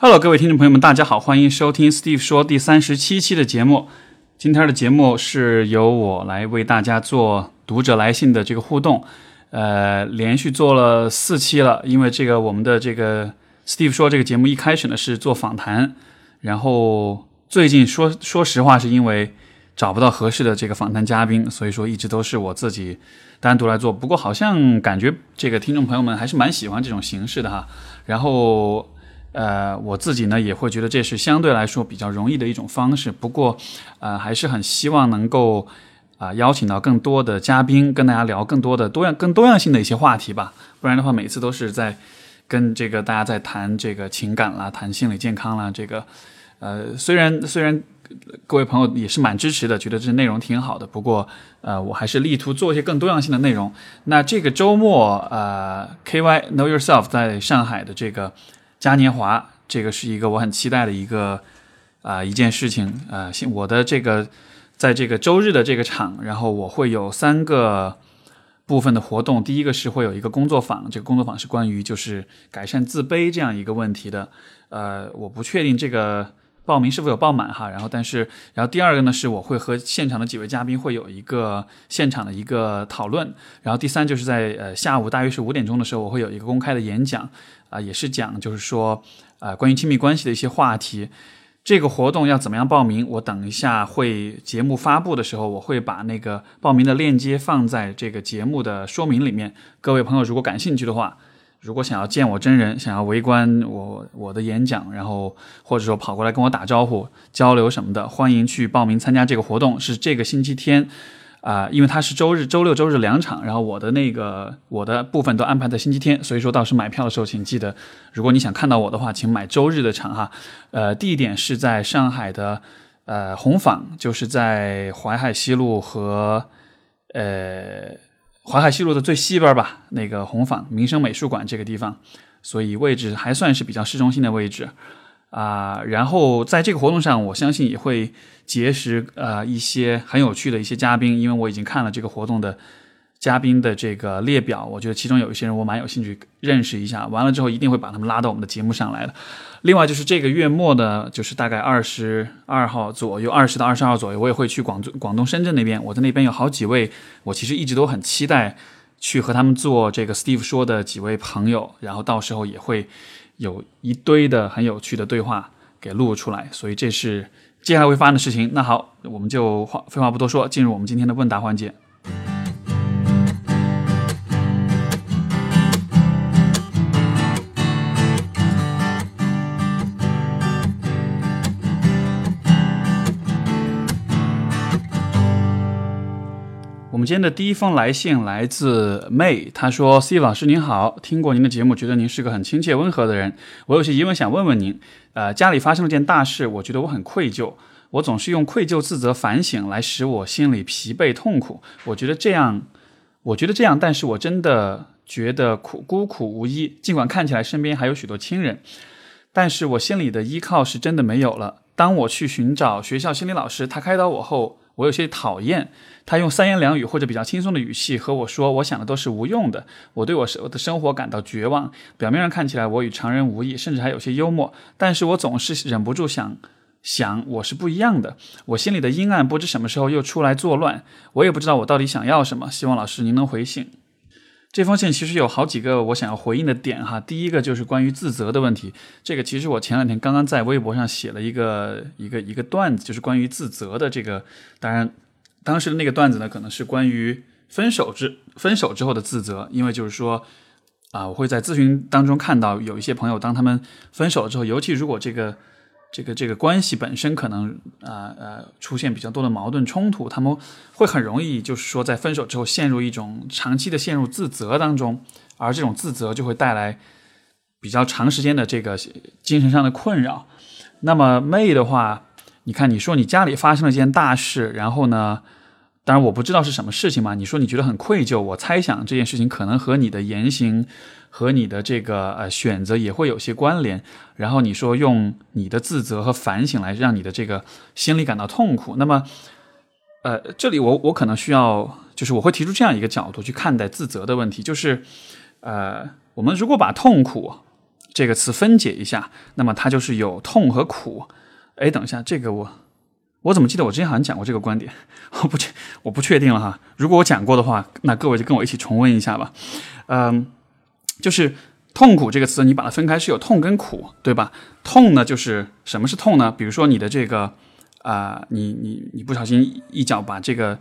Hello，各位听众朋友们，大家好，欢迎收听 Steve 说第三十七期的节目。今天的节目是由我来为大家做读者来信的这个互动，呃，连续做了四期了。因为这个我们的这个 Steve 说这个节目一开始呢是做访谈，然后最近说说实话是因为找不到合适的这个访谈嘉宾，所以说一直都是我自己单独来做。不过好像感觉这个听众朋友们还是蛮喜欢这种形式的哈。然后。呃，我自己呢也会觉得这是相对来说比较容易的一种方式。不过，呃，还是很希望能够啊邀请到更多的嘉宾，跟大家聊更多的多样、更多样性的一些话题吧。不然的话，每次都是在跟这个大家在谈这个情感啦、谈心理健康啦。这个，呃，虽然虽然各位朋友也是蛮支持的，觉得这内容挺好的。不过，呃，我还是力图做一些更多样性的内容。那这个周末，呃，KY Know Yourself 在上海的这个。嘉年华，这个是一个我很期待的一个啊一件事情啊。我的这个在这个周日的这个场，然后我会有三个部分的活动。第一个是会有一个工作坊，这个工作坊是关于就是改善自卑这样一个问题的。呃，我不确定这个报名是否有报满哈。然后，但是，然后第二个呢是我会和现场的几位嘉宾会有一个现场的一个讨论。然后第三就是在呃下午大约是五点钟的时候，我会有一个公开的演讲。啊，也是讲，就是说，呃，关于亲密关系的一些话题。这个活动要怎么样报名？我等一下会节目发布的时候，我会把那个报名的链接放在这个节目的说明里面。各位朋友，如果感兴趣的话，如果想要见我真人，想要围观我我的演讲，然后或者说跑过来跟我打招呼、交流什么的，欢迎去报名参加这个活动。是这个星期天。啊，因为它是周日、周六、周日两场，然后我的那个我的部分都安排在星期天，所以说到时买票的时候，请记得，如果你想看到我的话，请买周日的场哈。呃，地点是在上海的呃红坊，就是在淮海西路和呃淮海西路的最西边吧，那个红坊民生美术馆这个地方，所以位置还算是比较市中心的位置。啊，然后在这个活动上，我相信也会结识呃一些很有趣的一些嘉宾，因为我已经看了这个活动的嘉宾的这个列表，我觉得其中有一些人我蛮有兴趣认识一下。完了之后一定会把他们拉到我们的节目上来的。另外就是这个月末呢，就是大概二十二号左右，二十到二十号左右，我也会去广州、广东深圳那边。我在那边有好几位，我其实一直都很期待去和他们做这个 Steve 说的几位朋友，然后到时候也会。有一堆的很有趣的对话给录出来，所以这是接下来会发生的事情。那好，我们就话废话不多说，进入我们今天的问答环节。今天的第一封来信来自 May，他说：“C 老师您好，听过您的节目，觉得您是个很亲切温和的人。我有些疑问想问问您。呃，家里发生了件大事，我觉得我很愧疚，我总是用愧疚、自责、反省来使我心里疲惫痛苦。我觉得这样，我觉得这样，但是我真的觉得苦孤苦无依。尽管看起来身边还有许多亲人，但是我心里的依靠是真的没有了。当我去寻找学校心理老师，他开导我后。”我有些讨厌他用三言两语或者比较轻松的语气和我说，我想的都是无用的。我对我生我的生活感到绝望。表面上看起来我与常人无异，甚至还有些幽默，但是我总是忍不住想想我是不一样的。我心里的阴暗不知什么时候又出来作乱，我也不知道我到底想要什么。希望老师您能回信。这封信其实有好几个我想要回应的点哈。第一个就是关于自责的问题，这个其实我前两天刚刚在微博上写了一个一个一个段子，就是关于自责的这个。当然，当时的那个段子呢，可能是关于分手之分手之后的自责，因为就是说啊，我会在咨询当中看到有一些朋友，当他们分手了之后，尤其如果这个。这个这个关系本身可能啊呃出现比较多的矛盾冲突，他们会很容易就是说在分手之后陷入一种长期的陷入自责当中，而这种自责就会带来比较长时间的这个精神上的困扰。那么妹的话，你看你说你家里发生了件大事，然后呢，当然我不知道是什么事情嘛，你说你觉得很愧疚，我猜想这件事情可能和你的言行。和你的这个呃选择也会有些关联，然后你说用你的自责和反省来让你的这个心里感到痛苦，那么，呃，这里我我可能需要就是我会提出这样一个角度去看待自责的问题，就是，呃，我们如果把痛苦这个词分解一下，那么它就是有痛和苦。哎，等一下，这个我我怎么记得我之前好像讲过这个观点？我不确我不确定了哈。如果我讲过的话，那各位就跟我一起重温一下吧。嗯，就是痛苦这个词，你把它分开是有痛跟苦，对吧？痛呢，就是什么是痛呢？比如说你的这个啊，你你你不小心一脚把这个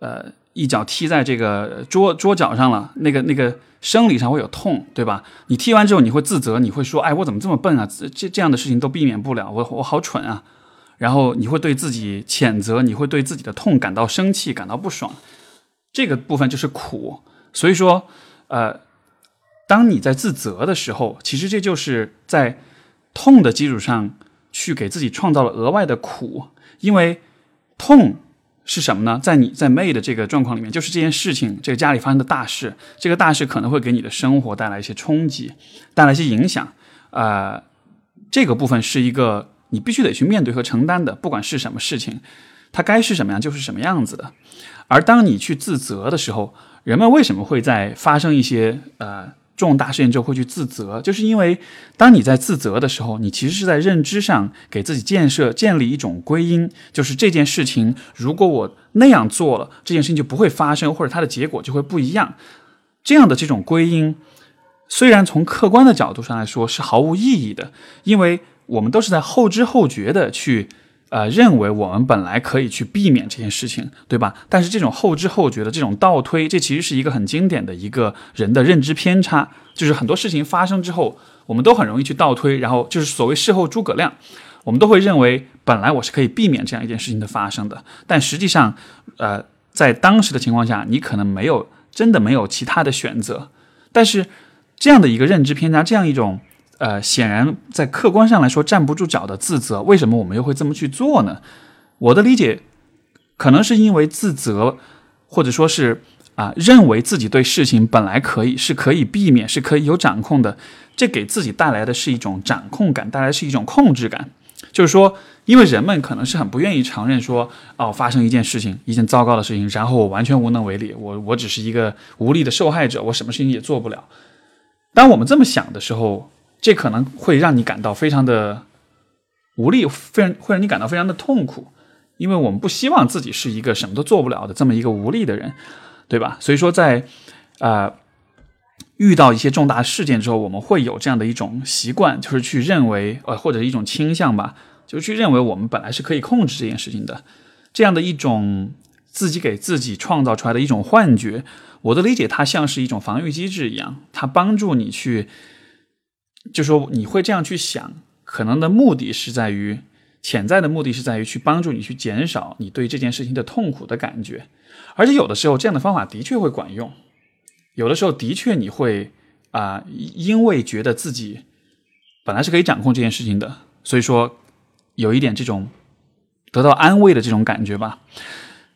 呃。一脚踢在这个桌桌角上了，那个那个生理上会有痛，对吧？你踢完之后你会自责，你会说：“哎，我怎么这么笨啊？这这样的事情都避免不了，我我好蠢啊！”然后你会对自己谴责，你会对自己的痛感到生气，感到不爽。这个部分就是苦。所以说，呃，当你在自责的时候，其实这就是在痛的基础上去给自己创造了额外的苦，因为痛。是什么呢？在你在妹的这个状况里面，就是这件事情，这个家里发生的大事，这个大事可能会给你的生活带来一些冲击，带来一些影响。呃，这个部分是一个你必须得去面对和承担的，不管是什么事情，它该是什么样就是什么样子的。而当你去自责的时候，人们为什么会在发生一些呃？重大事件之后会去自责，就是因为当你在自责的时候，你其实是在认知上给自己建设、建立一种归因，就是这件事情如果我那样做了，这件事情就不会发生，或者它的结果就会不一样。这样的这种归因，虽然从客观的角度上来说是毫无意义的，因为我们都是在后知后觉的去。呃，认为我们本来可以去避免这件事情，对吧？但是这种后知后觉的这种倒推，这其实是一个很经典的一个人的认知偏差。就是很多事情发生之后，我们都很容易去倒推，然后就是所谓事后诸葛亮，我们都会认为本来我是可以避免这样一件事情的发生的。但实际上，呃，在当时的情况下，你可能没有真的没有其他的选择。但是这样的一个认知偏差，这样一种。呃，显然在客观上来说站不住脚的自责，为什么我们又会这么去做呢？我的理解可能是因为自责，或者说是啊，认为自己对事情本来可以是可以避免，是可以有掌控的，这给自己带来的是一种掌控感，带来是一种控制感。就是说，因为人们可能是很不愿意承认说，哦，发生一件事情，一件糟糕的事情，然后我完全无能为力，我我只是一个无力的受害者，我什么事情也做不了。当我们这么想的时候，这可能会让你感到非常的无力，非常会让你感到非常的痛苦，因为我们不希望自己是一个什么都做不了的这么一个无力的人，对吧？所以说，在啊遇到一些重大事件之后，我们会有这样的一种习惯，就是去认为，呃，或者一种倾向吧，就去认为我们本来是可以控制这件事情的，这样的一种自己给自己创造出来的一种幻觉。我的理解，它像是一种防御机制一样，它帮助你去。就说你会这样去想，可能的目的是在于潜在的目的是在于去帮助你去减少你对这件事情的痛苦的感觉，而且有的时候这样的方法的确会管用，有的时候的确你会啊，因为觉得自己本来是可以掌控这件事情的，所以说有一点这种得到安慰的这种感觉吧。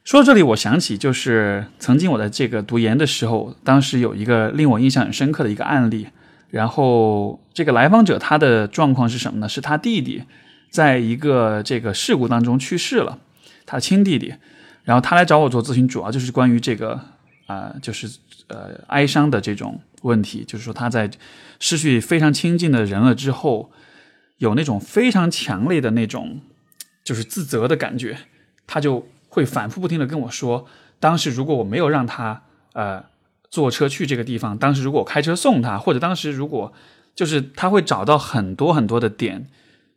说到这里，我想起就是曾经我在这个读研的时候，当时有一个令我印象很深刻的一个案例。然后这个来访者他的状况是什么呢？是他弟弟在一个这个事故当中去世了，他亲弟弟。然后他来找我做咨询，主要就是关于这个啊，就是呃哀伤的这种问题，就是说他在失去非常亲近的人了之后，有那种非常强烈的那种就是自责的感觉，他就会反复不停的跟我说，当时如果我没有让他呃。坐车去这个地方，当时如果我开车送他，或者当时如果就是他会找到很多很多的点，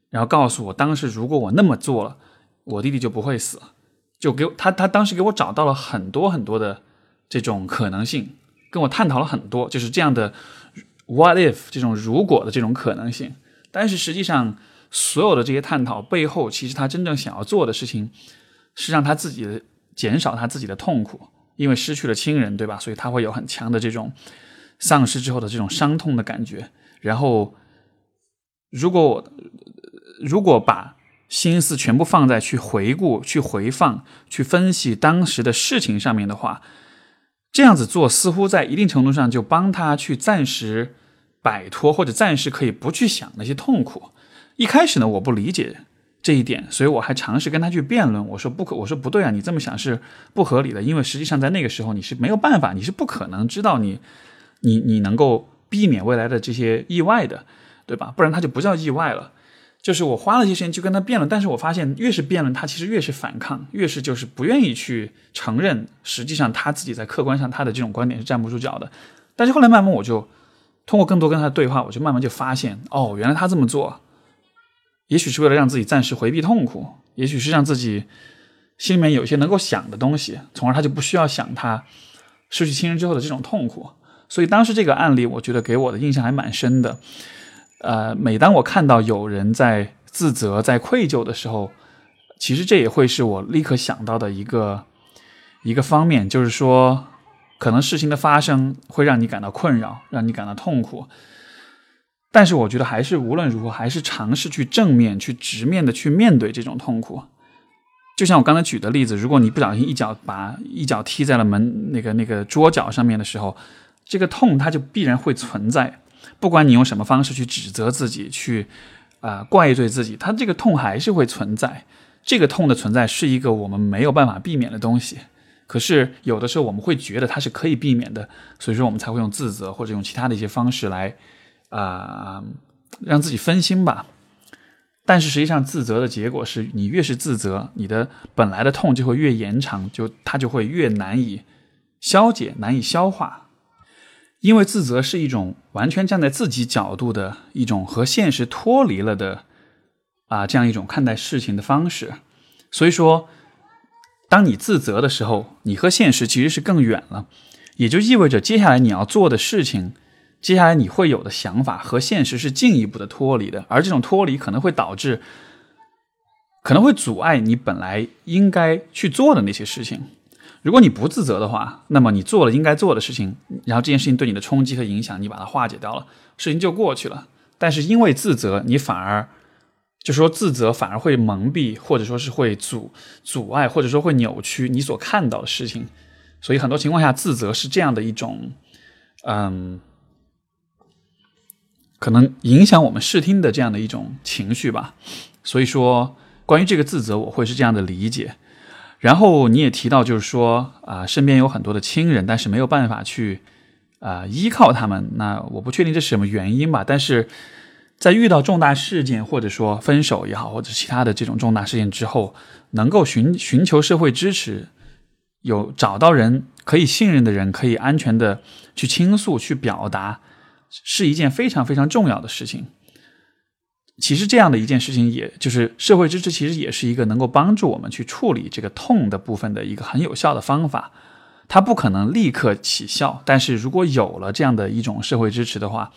然后告诉我，当时如果我那么做了，我弟弟就不会死，就给他他当时给我找到了很多很多的这种可能性，跟我探讨了很多，就是这样的 what if 这种如果的这种可能性。但是实际上，所有的这些探讨背后，其实他真正想要做的事情，是让他自己减少他自己的痛苦。因为失去了亲人，对吧？所以他会有很强的这种丧失之后的这种伤痛的感觉。然后，如果我如果把心思全部放在去回顾、去回放、去分析当时的事情上面的话，这样子做似乎在一定程度上就帮他去暂时摆脱，或者暂时可以不去想那些痛苦。一开始呢，我不理解。这一点，所以我还尝试跟他去辩论。我说不可，我说不对啊，你这么想是不合理的。因为实际上在那个时候你是没有办法，你是不可能知道你，你你能够避免未来的这些意外的。对吧？不然它就不叫意外了。就是我花了一些时间去跟他辩论，但是我发现越是辩论，他其实越是反抗，越是就是不愿意去承认，实际上他自己在客观上他的这种观点是站不住脚的。但是后来慢慢我就通过更多跟他的对话，我就慢慢就发现，哦，原来他这么做，也许是为了让自己暂时回避痛苦，也许是让自己心里面有一些能够想的东西，从而他就不需要想他失去亲人之后的这种痛苦。所以当时这个案例，我觉得给我的印象还蛮深的。呃，每当我看到有人在自责、在愧疚的时候，其实这也会是我立刻想到的一个一个方面，就是说，可能事情的发生会让你感到困扰，让你感到痛苦。但是，我觉得还是无论如何，还是尝试去正面、去直面的去面对这种痛苦。就像我刚才举的例子，如果你不小心一脚把一脚踢在了门那个那个桌角上面的时候，这个痛它就必然会存在。不管你用什么方式去指责自己，去啊怪罪自己，它这个痛还是会存在。这个痛的存在是一个我们没有办法避免的东西。可是有的时候我们会觉得它是可以避免的，所以说我们才会用自责或者用其他的一些方式来啊让自己分心吧。但是实际上自责的结果是你越是自责，你的本来的痛就会越延长，就它就会越难以消解、难以消化。因为自责是一种完全站在自己角度的一种和现实脱离了的啊，这样一种看待事情的方式。所以说，当你自责的时候，你和现实其实是更远了，也就意味着接下来你要做的事情，接下来你会有的想法和现实是进一步的脱离的，而这种脱离可能会导致，可能会阻碍你本来应该去做的那些事情。如果你不自责的话，那么你做了应该做的事情，然后这件事情对你的冲击和影响，你把它化解掉了，事情就过去了。但是因为自责，你反而就是说自责反而会蒙蔽，或者说是会阻阻碍，或者说会扭曲你所看到的事情。所以很多情况下，自责是这样的一种，嗯，可能影响我们视听的这样的一种情绪吧。所以说，关于这个自责，我会是这样的理解。然后你也提到，就是说啊，身边有很多的亲人，但是没有办法去啊依靠他们。那我不确定这是什么原因吧。但是在遇到重大事件，或者说分手也好，或者其他的这种重大事件之后，能够寻寻求社会支持，有找到人可以信任的人，可以安全的去倾诉、去表达，是一件非常非常重要的事情。其实这样的一件事情，也就是社会支持，其实也是一个能够帮助我们去处理这个痛的部分的一个很有效的方法。它不可能立刻起效，但是如果有了这样的一种社会支持的话，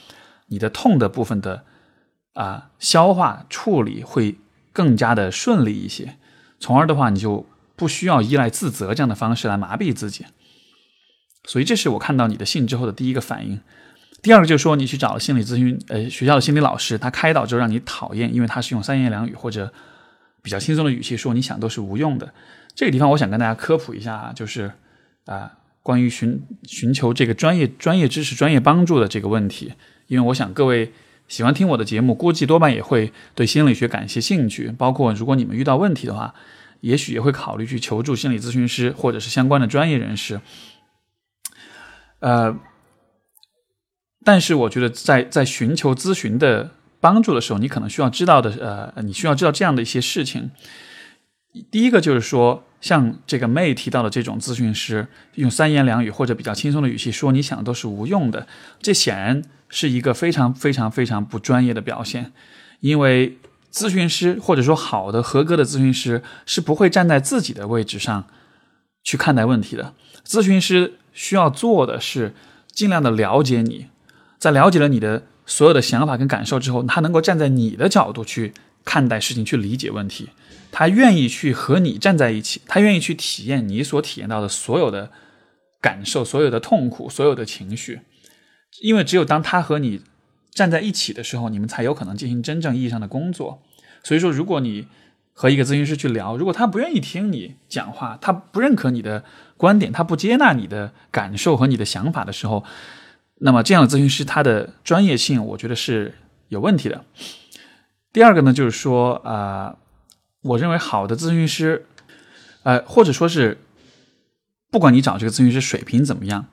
你的痛的部分的啊消化处理会更加的顺利一些，从而的话，你就不需要依赖自责这样的方式来麻痹自己。所以，这是我看到你的信之后的第一个反应。第二个就是说，你去找心理咨询，呃，学校的心理老师，他开导之后让你讨厌，因为他是用三言两语或者比较轻松的语气说，你想都是无用的。这个地方我想跟大家科普一下，就是啊，关于寻寻求这个专业专业知识、专业帮助的这个问题，因为我想各位喜欢听我的节目，估计多半也会对心理学感些兴趣，包括如果你们遇到问题的话，也许也会考虑去求助心理咨询师或者是相关的专业人士，呃。但是我觉得，在在寻求咨询的帮助的时候，你可能需要知道的，呃，你需要知道这样的一些事情。第一个就是说，像这个 May 提到的这种咨询师，用三言两语或者比较轻松的语气说你想的都是无用的，这显然是一个非常非常非常不专业的表现。因为咨询师或者说好的合格的咨询师是不会站在自己的位置上去看待问题的。咨询师需要做的是尽量的了解你。在了解了你的所有的想法跟感受之后，他能够站在你的角度去看待事情，去理解问题。他愿意去和你站在一起，他愿意去体验你所体验到的所有的感受、所有的痛苦、所有的情绪。因为只有当他和你站在一起的时候，你们才有可能进行真正意义上的工作。所以说，如果你和一个咨询师去聊，如果他不愿意听你讲话，他不认可你的观点，他不接纳你的感受和你的想法的时候，那么这样的咨询师，他的专业性，我觉得是有问题的。第二个呢，就是说啊，我认为好的咨询师，呃，或者说是，不管你找这个咨询师水平怎么样，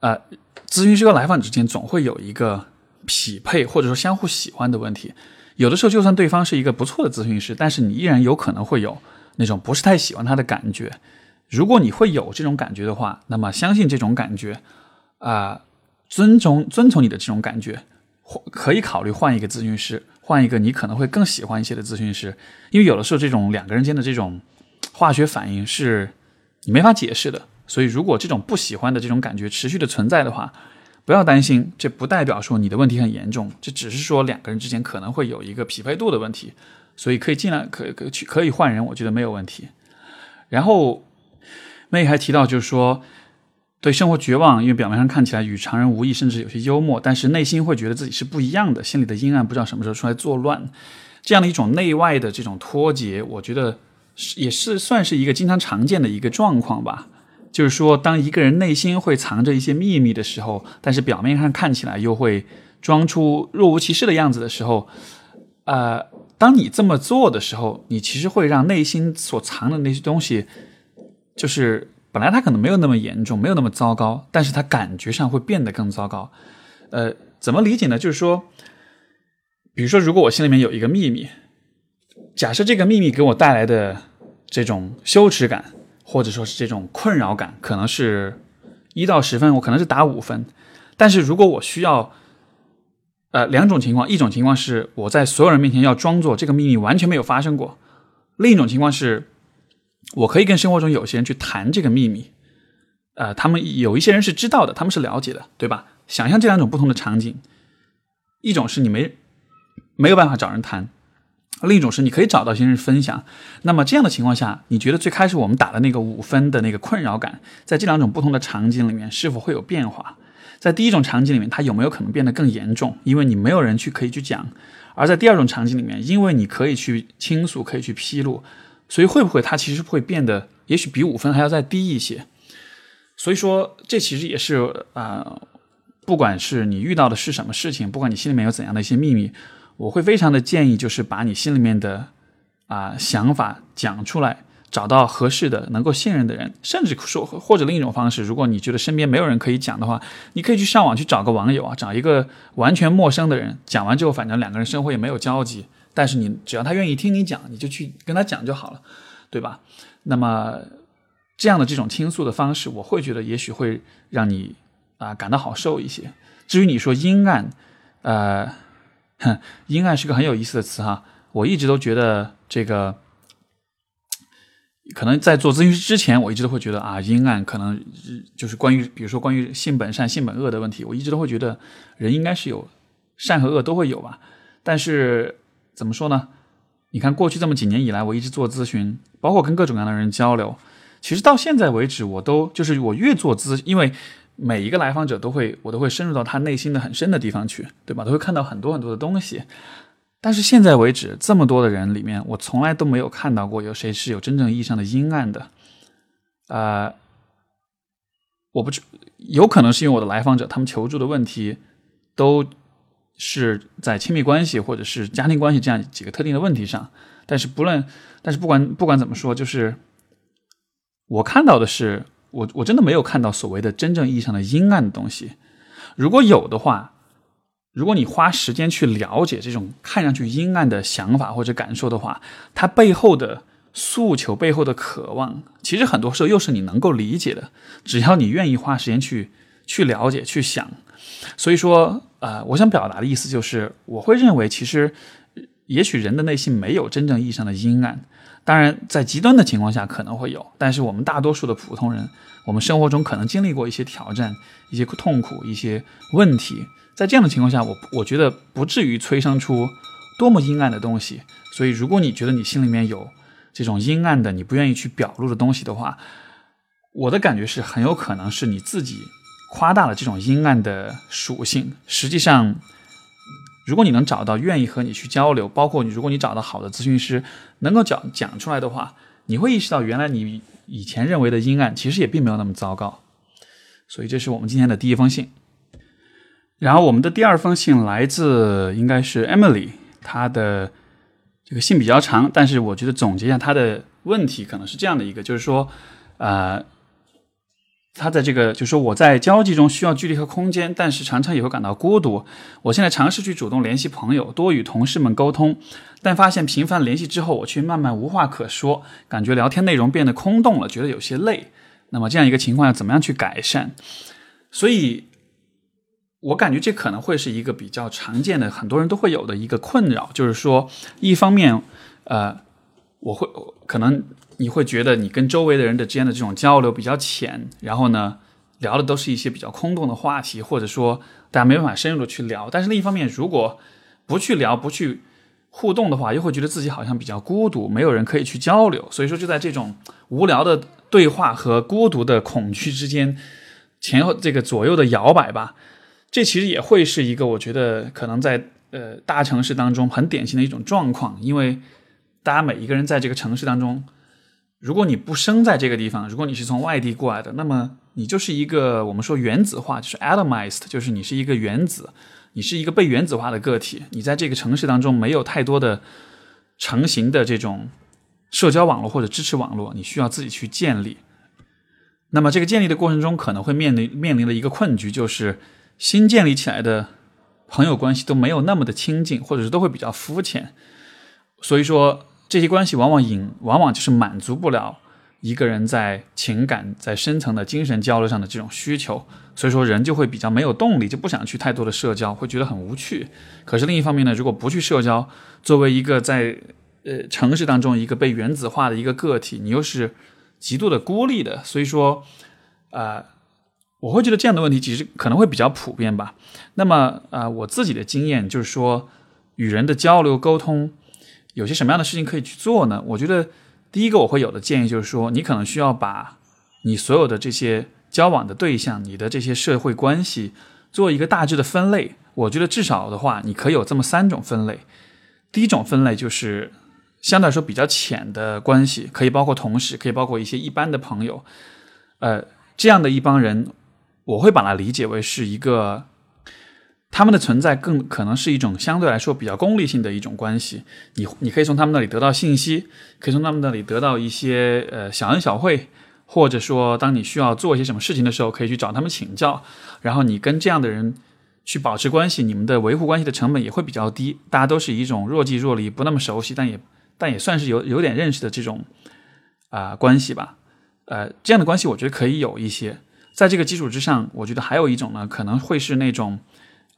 呃，咨询师和来访之间总会有一个匹配或者说相互喜欢的问题。有的时候，就算对方是一个不错的咨询师，但是你依然有可能会有那种不是太喜欢他的感觉。如果你会有这种感觉的话，那么相信这种感觉，啊，尊重遵从你的这种感觉，可以考虑换一个咨询师，换一个你可能会更喜欢一些的咨询师。因为有的时候，这种两个人间的这种 化学反应是你没法解释的。所以，如果这种不喜欢的这种感觉持续的存在的话，不要担心，这不代表说你的问题很严重，这只是说两个人之间可能会有一个匹配度的问题，所以可以尽量可可去可以换人，我觉得没有问题。然后。妹还提到，就是说对生活绝望，因为表面上看起来与常人无异，甚至有些幽默，但是内心会觉得自己是不一样的，心里的阴暗不知道什么时候出来作乱，这样的一种内外的这种脱节，我觉得是也是算是一个经常常见的一个状况吧。就是说，当一个人内心会藏着一些秘密的时候，但是表面上看起来又会装出若无其事的样子的时候，呃，当你这么做的时候，你其实会让内心所藏的那些东西。就是本来他可能没有那么严重，没有那么糟糕，但是他感觉上会变得更糟糕。呃，怎么理解呢？就是说，比如说，如果我心里面有一个秘密，假设这个秘密给我带来的这种羞耻感，或者说是这种困扰感，可能是一到十分，我可能是打五分。但是如果我需要，呃，两种情况，一种情况是我在所有人面前要装作这个秘密完全没有发生过，另一种情况是。我可以跟生活中有些人去谈这个秘密，呃，他们有一些人是知道的，他们是了解的，对吧？想象这两种不同的场景，一种是你没没有办法找人谈，另一种是你可以找到些人分享。那么这样的情况下，你觉得最开始我们打的那个五分的那个困扰感，在这两种不同的场景里面是否会有变化？在第一种场景里面，它有没有可能变得更严重？因为你没有人去可以去讲；而在第二种场景里面，因为你可以去倾诉，可以去披露。所以会不会它其实会变得，也许比五分还要再低一些？所以说，这其实也是啊，不管是你遇到的是什么事情，不管你心里面有怎样的一些秘密，我会非常的建议，就是把你心里面的啊想法讲出来，找到合适的、能够信任的人，甚至说或者另一种方式，如果你觉得身边没有人可以讲的话，你可以去上网去找个网友啊，找一个完全陌生的人，讲完之后，反正两个人生活也没有交集。但是你只要他愿意听你讲，你就去跟他讲就好了，对吧？那么这样的这种倾诉的方式，我会觉得也许会让你啊感到好受一些。至于你说阴暗，呃，阴暗是个很有意思的词哈。我一直都觉得这个，可能在做咨询师之前，我一直都会觉得啊，阴暗可能就是关于，比如说关于性本善、性本恶的问题，我一直都会觉得人应该是有善和恶都会有吧，但是。怎么说呢？你看，过去这么几年以来，我一直做咨询，包括跟各种各样的人交流。其实到现在为止，我都就是我越做咨，因为每一个来访者都会，我都会深入到他内心的很深的地方去，对吧？都会看到很多很多的东西。但是现在为止，这么多的人里面，我从来都没有看到过有谁是有真正意义上的阴暗的。呃，我不知，有可能是因为我的来访者他们求助的问题都。是在亲密关系或者是家庭关系这样几个特定的问题上，但是不论，但是不管不管怎么说，就是我看到的是，我我真的没有看到所谓的真正意义上的阴暗的东西。如果有的话，如果你花时间去了解这种看上去阴暗的想法或者感受的话，它背后的诉求、背后的渴望，其实很多时候又是你能够理解的。只要你愿意花时间去去了解、去想。所以说，呃，我想表达的意思就是，我会认为，其实，也许人的内心没有真正意义上的阴暗。当然，在极端的情况下可能会有，但是我们大多数的普通人，我们生活中可能经历过一些挑战、一些痛苦、一些问题，在这样的情况下，我我觉得不至于催生出多么阴暗的东西。所以，如果你觉得你心里面有这种阴暗的、你不愿意去表露的东西的话，我的感觉是很有可能是你自己。夸大了这种阴暗的属性。实际上，如果你能找到愿意和你去交流，包括你，如果你找到好的咨询师，能够讲讲出来的话，你会意识到原来你以前认为的阴暗，其实也并没有那么糟糕。所以，这是我们今天的第一封信。然后，我们的第二封信来自应该是 Emily，她的这个信比较长，但是我觉得总结一下她的问题，可能是这样的一个，就是说，呃。他在这个就是说我在交际中需要距离和空间，但是常常也会感到孤独。我现在尝试去主动联系朋友，多与同事们沟通，但发现频繁联系之后，我却慢慢无话可说，感觉聊天内容变得空洞了，觉得有些累。那么这样一个情况要怎么样去改善？所以，我感觉这可能会是一个比较常见的，很多人都会有的一个困扰，就是说，一方面，呃，我会可能。你会觉得你跟周围的人的之间的这种交流比较浅，然后呢，聊的都是一些比较空洞的话题，或者说大家没办法深入的去聊。但是另一方面，如果不去聊、不去互动的话，又会觉得自己好像比较孤独，没有人可以去交流。所以说，就在这种无聊的对话和孤独的恐惧之间前后这个左右的摇摆吧。这其实也会是一个我觉得可能在呃大城市当中很典型的一种状况，因为大家每一个人在这个城市当中。如果你不生在这个地方，如果你是从外地过来的，那么你就是一个我们说原子化，就是 atomized，就是你是一个原子，你是一个被原子化的个体。你在这个城市当中没有太多的成型的这种社交网络或者支持网络，你需要自己去建立。那么这个建立的过程中，可能会面临面临的一个困局，就是新建立起来的朋友关系都没有那么的亲近，或者是都会比较肤浅。所以说。这些关系往往引，往往就是满足不了一个人在情感、在深层的精神交流上的这种需求，所以说人就会比较没有动力，就不想去太多的社交，会觉得很无趣。可是另一方面呢，如果不去社交，作为一个在呃城市当中一个被原子化的一个个体，你又是极度的孤立的，所以说，啊，我会觉得这样的问题其实可能会比较普遍吧。那么啊，我自己的经验就是说，与人的交流沟通。有些什么样的事情可以去做呢？我觉得第一个我会有的建议就是说，你可能需要把你所有的这些交往的对象、你的这些社会关系做一个大致的分类。我觉得至少的话，你可以有这么三种分类。第一种分类就是相对来说比较浅的关系，可以包括同事，可以包括一些一般的朋友。呃，这样的一帮人，我会把它理解为是一个。他们的存在更可能是一种相对来说比较功利性的一种关系。你你可以从他们那里得到信息，可以从他们那里得到一些呃小恩小惠，或者说当你需要做一些什么事情的时候，可以去找他们请教。然后你跟这样的人去保持关系，你们的维护关系的成本也会比较低。大家都是一种若即若离、不那么熟悉，但也但也算是有有点认识的这种啊关系吧。呃，这样的关系我觉得可以有一些。在这个基础之上，我觉得还有一种呢，可能会是那种。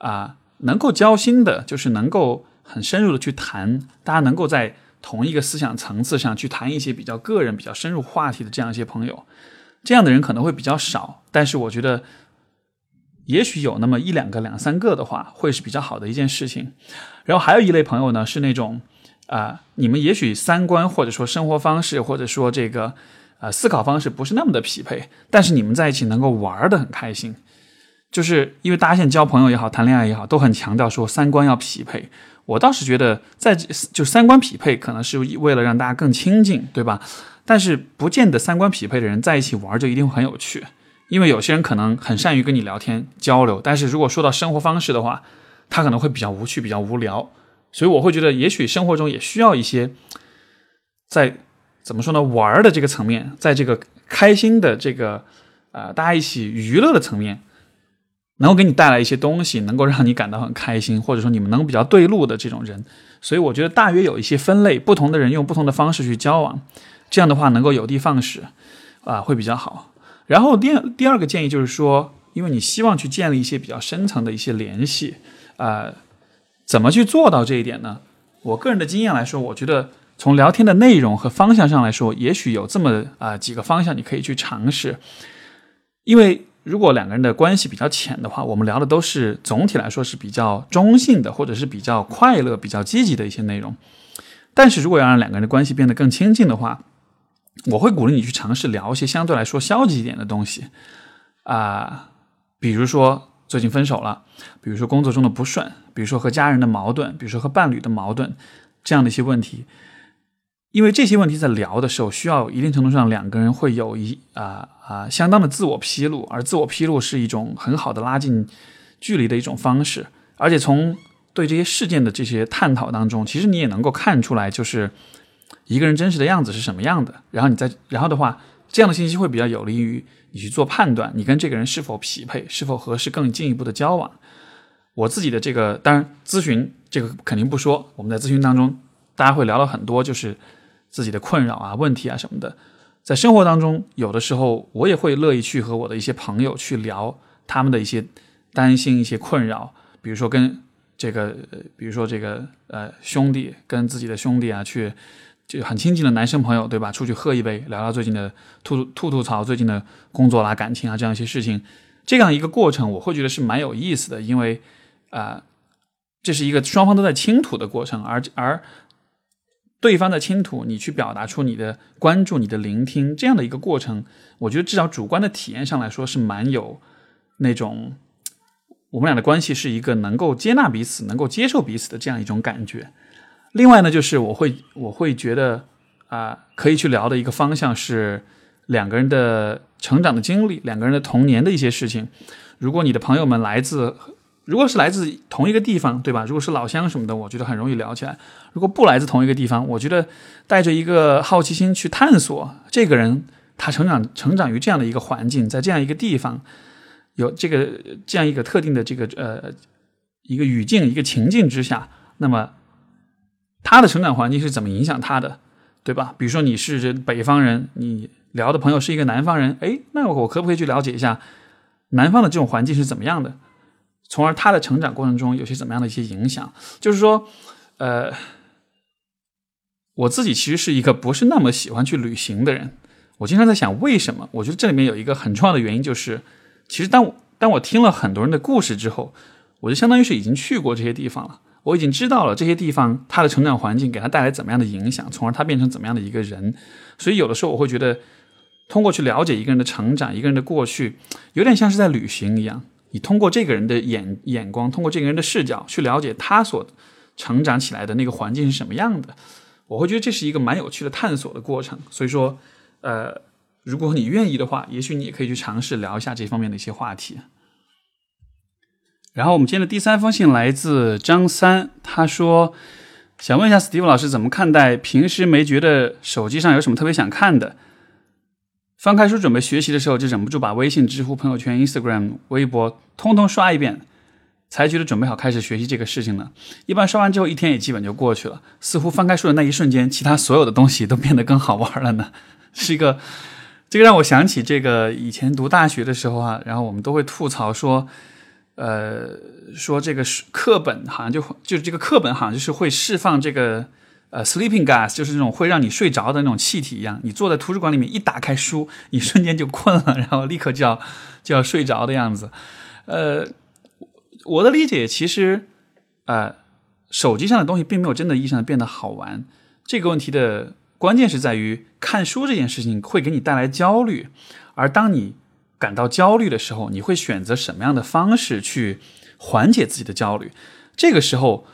啊，能够交心的，就是能够很深入的去谈，大家能够在同一个思想层次上去谈一些比较个人、比较深入话题的这样一些朋友，这样的人可能会比较少。但是我觉得，也许有那么一两个、两三个的话，会是比较好的一件事情。然后还有一类朋友呢，是那种啊，你们也许三观或者说生活方式或者说这个啊思考方式不是那么的匹配，但是你们在一起能够玩的很开心。就是因为大家现在交朋友也好，谈恋爱也好，都很强调说三观要匹配。我倒是觉得，在就三观匹配，可能是为了让大家更亲近，对吧？但是不见得三观匹配的人在一起玩就一定很有趣，因为有些人可能很善于跟你聊天交流，但是如果说到生活方式的话，他可能会比较无趣、比较无聊。所以我会觉得，也许生活中也需要一些在怎么说呢，玩的这个层面，在这个开心的这个呃大家一起娱乐的层面。能够给你带来一些东西，能够让你感到很开心，或者说你们能比较对路的这种人，所以我觉得大约有一些分类，不同的人用不同的方式去交往，这样的话能够有的放矢，啊，会比较好。然后第第二个建议就是说，因为你希望去建立一些比较深层的一些联系，啊，怎么去做到这一点呢？我个人的经验来说，我觉得从聊天的内容和方向上来说，也许有这么啊几个方向你可以去尝试，因为。如果两个人的关系比较浅的话，我们聊的都是总体来说是比较中性的，或者是比较快乐、比较积极的一些内容。但是如果要让两个人的关系变得更亲近的话，我会鼓励你去尝试聊一些相对来说消极一点的东西啊，比如说最近分手了，比如说工作中的不顺，比如说和家人的矛盾，比如说和伴侣的矛盾这样的一些问题。因为这些问题在聊的时候，需要一定程度上两个人会有一啊啊相当的自我披露，而自我披露是一种很好的拉近距离的一种方式。而且从对这些事件的这些探讨当中，其实你也能够看出来，就是一个人真实的样子是什么样的。然后你再然后的话，这样的信息会比较有利于你去做判断，你跟这个人是否匹配，是否合适更进一步的交往。我自己的这个，当然咨询这个肯定不说，我们在咨询当中，大家会聊了很多，就是自己的困扰啊、问题啊什么的。在生活当中，有的时候我也会乐意去和我的一些朋友去聊他们的一些担心、一些困扰，比如说跟这个，比如说这个呃兄弟跟自己的兄弟啊，去就很亲近的男生朋友，对吧？出去喝一杯，聊聊最近的吐吐吐槽最近的工作啦、感情啊这样一些事情，这样一个过程，我会觉得是蛮有意思的，因为啊，这是一个双方都在倾吐的过程，而而。对方的倾吐，你去表达出你的关注、你的聆听，这样的一个过程，我觉得至少主观的体验上来说是蛮有那种我们俩的关系是一个能够接纳彼此、能够接受彼此的这样一种感觉。另外呢，就是我会我会觉得啊，可以去聊的一个方向是两个人的成长的经历、两个人的童年的一些事情。如果你的朋友们来自。如果是来自同一个地方，对吧？如果是老乡什么的，我觉得很容易聊起来。如果不来自同一个地方，我觉得带着一个好奇心去探索，这个人他成长成长于这样的一个环境，在这样一个地方，有这个这样一个特定的这个呃一个语境、一个情境之下，那么他的成长环境是怎么影响他的，对吧？比如说你是北方人，你聊的朋友是一个南方人，哎，那我可不可以去了解一下南方的这种环境是怎么样的？从而他的成长过程中有些怎么样的一些影响？就是说，呃，我自己其实是一个不是那么喜欢去旅行的人。我经常在想，为什么？我觉得这里面有一个很重要的原因，就是其实当我当我听了很多人的故事之后，我就相当于是已经去过这些地方了。我已经知道了这些地方他的成长环境给他带来怎么样的影响，从而他变成怎么样的一个人。所以有的时候我会觉得，通过去了解一个人的成长，一个人的过去，有点像是在旅行一样。你通过这个人的眼眼光，通过这个人的视角去了解他所成长起来的那个环境是什么样的，我会觉得这是一个蛮有趣的探索的过程。所以说，呃，如果你愿意的话，也许你也可以去尝试聊一下这方面的一些话题。然后我们今天的第三封信来自张三，他说想问一下 Steve 老师怎么看待平时没觉得手机上有什么特别想看的。翻开书准备学习的时候，就忍不住把微信、知乎、朋友圈、Instagram、微博通通刷一遍，才觉得准备好开始学习这个事情了。一般刷完之后，一天也基本就过去了。似乎翻开书的那一瞬间，其他所有的东西都变得更好玩了呢。是一个，这个让我想起这个以前读大学的时候啊，然后我们都会吐槽说，呃，说这个课本好像就就是这个课本好像就是会释放这个。呃，sleeping gas 就是那种会让你睡着的那种气体一样。你坐在图书馆里面，一打开书，你瞬间就困了，然后立刻就要就要睡着的样子。呃，我的理解其实，呃，手机上的东西并没有真的意义上的变得好玩。这个问题的关键是在于，看书这件事情会给你带来焦虑，而当你感到焦虑的时候，你会选择什么样的方式去缓解自己的焦虑？这个时候，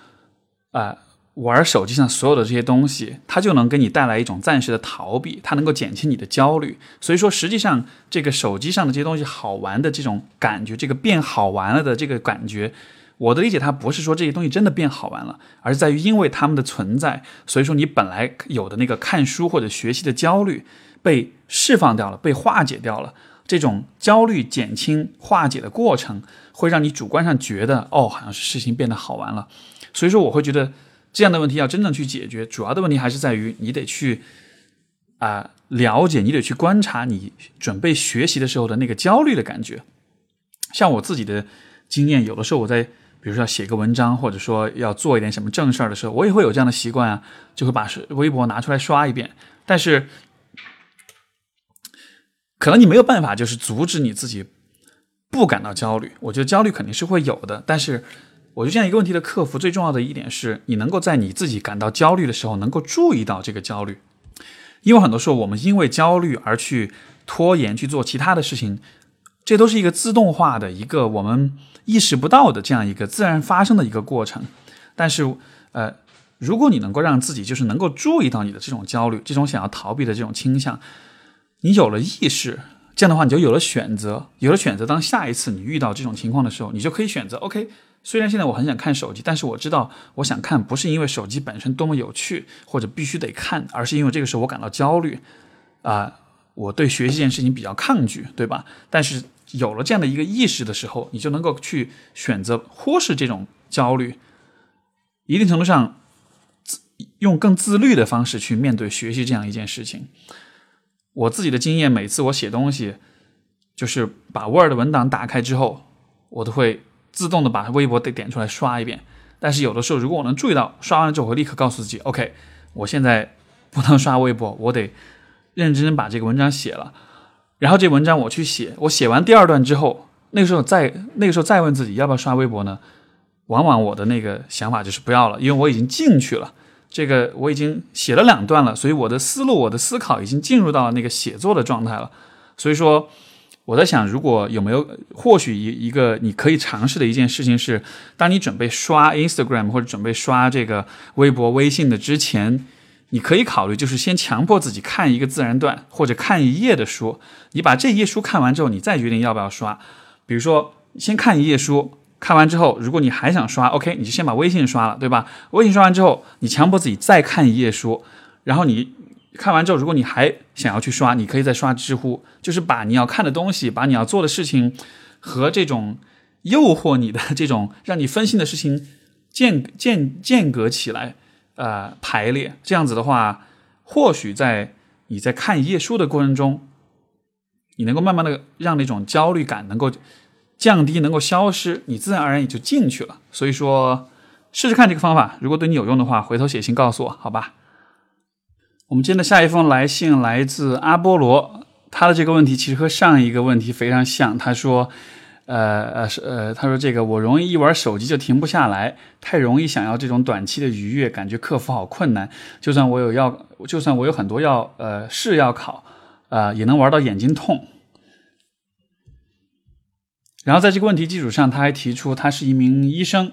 啊。玩手机上所有的这些东西，它就能给你带来一种暂时的逃避，它能够减轻你的焦虑。所以说，实际上这个手机上的这些东西好玩的这种感觉，这个变好玩了的这个感觉，我的理解它不是说这些东西真的变好玩了，而是在于因为它们的存在，所以说你本来有的那个看书或者学习的焦虑被释放掉了，被化解掉了。这种焦虑减轻化解的过程，会让你主观上觉得哦，好像是事情变得好玩了。所以说，我会觉得。这样的问题要真正去解决，主要的问题还是在于你得去啊了解，你得去观察你准备学习的时候的那个焦虑的感觉。像我自己的经验，有的时候我在比如说要写个文章，或者说要做一点什么正事儿的时候，我也会有这样的习惯啊，就会把微博拿出来刷一遍。但是可能你没有办法，就是阻止你自己不感到焦虑。我觉得焦虑肯定是会有的，但是。我觉得这样一个问题的克服，最重要的一点是你能够在你自己感到焦虑的时候，能够注意到这个焦虑。因为很多时候，我们因为焦虑而去拖延去做其他的事情，这都是一个自动化的一个我们意识不到的这样一个自然发生的一个过程。但是，呃，如果你能够让自己就是能够注意到你的这种焦虑，这种想要逃避的这种倾向，你有了意识，这样的话你就有了选择，有了选择。当下一次你遇到这种情况的时候，你就可以选择 OK。虽然现在我很想看手机，但是我知道我想看不是因为手机本身多么有趣或者必须得看，而是因为这个时候我感到焦虑，啊，我对学习这件事情比较抗拒，对吧？但是有了这样的一个意识的时候，你就能够去选择忽视这种焦虑，一定程度上，用更自律的方式去面对学习这样一件事情。我自己的经验，每次我写东西，就是把 Word 文档打开之后，我都会自动的把微博得点出来刷一遍。但是有的时候，如果我能注意到刷完了之后，我会立刻告诉自己：“OK，我现在不能刷微博，我得认认真真把这个文章写了。”然后这文章我去写，我写完第二段之后，那个时候再那个时候再问自己要不要刷微博呢？往往我的那个想法就是不要了，因为我已经进去了。这个我已经写了两段了，所以我的思路、我的思考已经进入到了那个写作的状态了。所以说。我在想，如果有没有或许一一个你可以尝试的一件事情是，当你准备刷 Instagram 或者准备刷这个微博、微信的之前，你可以考虑就是先强迫自己看一个自然段或者看一页的书。你把这一页书看完之后，你再决定要不要刷。比如说，先看一页书，看完之后，如果你还想刷，OK，你就先把微信刷了，对吧？微信刷完之后，你强迫自己再看一页书，然后你。看完之后，如果你还想要去刷，你可以再刷知乎，就是把你要看的东西，把你要做的事情和这种诱惑你的这种让你分心的事情间间间隔起来，呃，排列。这样子的话，或许在你在看一页书的过程中，你能够慢慢的让那种焦虑感能够降低，能够消失，你自然而然也就进去了。所以说，试试看这个方法，如果对你有用的话，回头写信告诉我，好吧？我们今天的下一封来信来自阿波罗，他的这个问题其实和上一个问题非常像。他说：“呃呃是呃，他说这个我容易一玩手机就停不下来，太容易想要这种短期的愉悦，感觉克服好困难。就算我有要，就算我有很多要呃试要考，啊也能玩到眼睛痛。”然后在这个问题基础上，他还提出他是一名医生。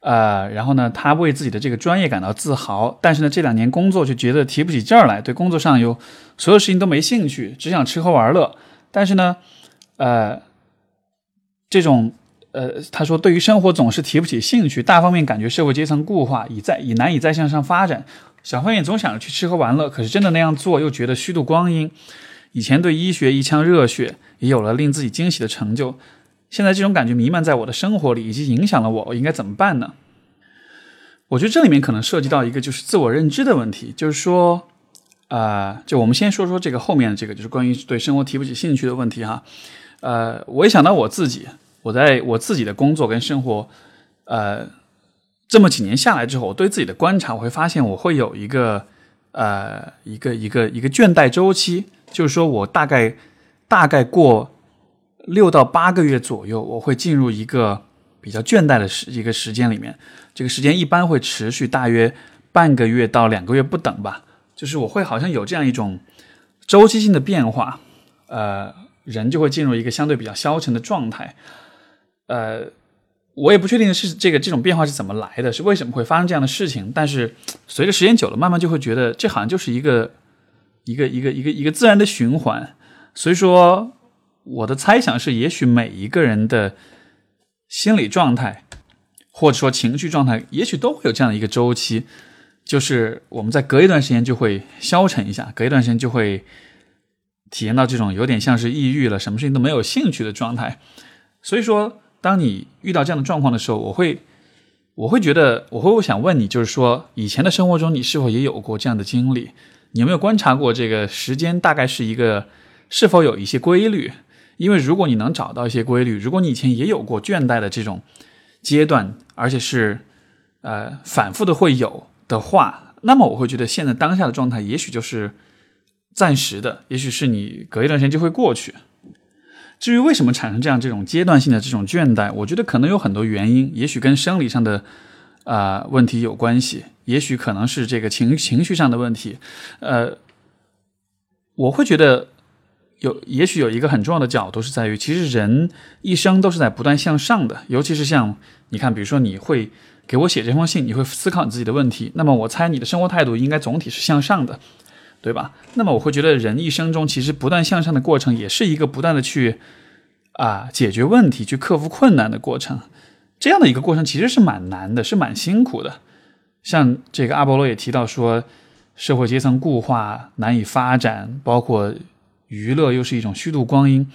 呃，然后呢，他为自己的这个专业感到自豪，但是呢，这两年工作就觉得提不起劲儿来，对工作上有所有事情都没兴趣，只想吃喝玩乐。但是呢，呃，这种呃，他说对于生活总是提不起兴趣，大方面感觉社会阶层固化，已在已难以再向上发展；小方面总想着去吃喝玩乐，可是真的那样做又觉得虚度光阴。以前对医学一腔热血，也有了令自己惊喜的成就。现在这种感觉弥漫在我的生活里，以及影响了我，我应该怎么办呢？我觉得这里面可能涉及到一个就是自我认知的问题，就是说，啊，就我们先说说这个后面的这个，就是关于对生活提不起兴趣的问题哈。呃，我一想到我自己，我在我自己的工作跟生活，呃，这么几年下来之后，我对自己的观察，我会发现我会有一个呃一个一个一个倦怠周期，就是说我大概大概过。六到八个月左右，我会进入一个比较倦怠的时一个时间里面。这个时间一般会持续大约半个月到两个月不等吧。就是我会好像有这样一种周期性的变化，呃，人就会进入一个相对比较消沉的状态。呃，我也不确定是这个这种变化是怎么来的，是为什么会发生这样的事情。但是随着时间久了，慢慢就会觉得这好像就是一个一个一个一个一个自然的循环。所以说。我的猜想是，也许每一个人的心理状态，或者说情绪状态，也许都会有这样的一个周期，就是我们在隔一段时间就会消沉一下，隔一段时间就会体验到这种有点像是抑郁了，什么事情都没有兴趣的状态。所以说，当你遇到这样的状况的时候，我会，我会觉得，我会想问你，就是说，以前的生活中你是否也有过这样的经历？你有没有观察过这个时间大概是一个是否有一些规律？因为如果你能找到一些规律，如果你以前也有过倦怠的这种阶段，而且是呃反复的会有的话，那么我会觉得现在当下的状态也许就是暂时的，也许是你隔一段时间就会过去。至于为什么产生这样这种阶段性的这种倦怠，我觉得可能有很多原因，也许跟生理上的啊问题有关系，也许可能是这个情情绪上的问题。呃，我会觉得。有，也许有一个很重要的角度是在于，其实人一生都是在不断向上的。尤其是像你看，比如说你会给我写这封信，你会思考你自己的问题，那么我猜你的生活态度应该总体是向上的，对吧？那么我会觉得人一生中其实不断向上的过程，也是一个不断的去啊解决问题、去克服困难的过程。这样的一个过程其实是蛮难的，是蛮辛苦的。像这个阿波罗也提到说，社会阶层固化难以发展，包括。娱乐，又是一种虚度光阴。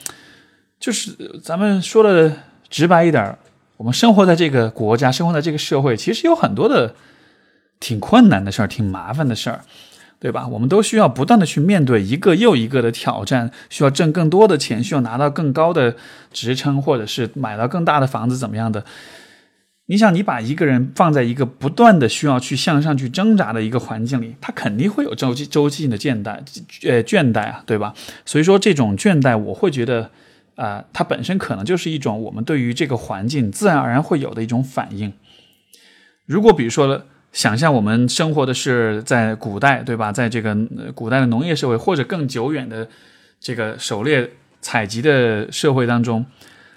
就是咱们说的直白一点，我们生活在这个国家，生活在这个社会，其实有很多的挺困难的事儿，挺麻烦的事儿。对吧？我们都需要不断的去面对一个又一个的挑战，需要挣更多的钱，需要拿到更高的职称，或者是买到更大的房子，怎么样的？你想，你把一个人放在一个不断的需要去向上去挣扎的一个环境里，他肯定会有周期周期性的倦怠，呃，倦怠啊，对吧？所以说，这种倦怠，我会觉得，啊，它本身可能就是一种我们对于这个环境自然而然会有的一种反应。如果比如说。想象我们生活的是在古代，对吧？在这个古代的农业社会，或者更久远的这个狩猎采集的社会当中，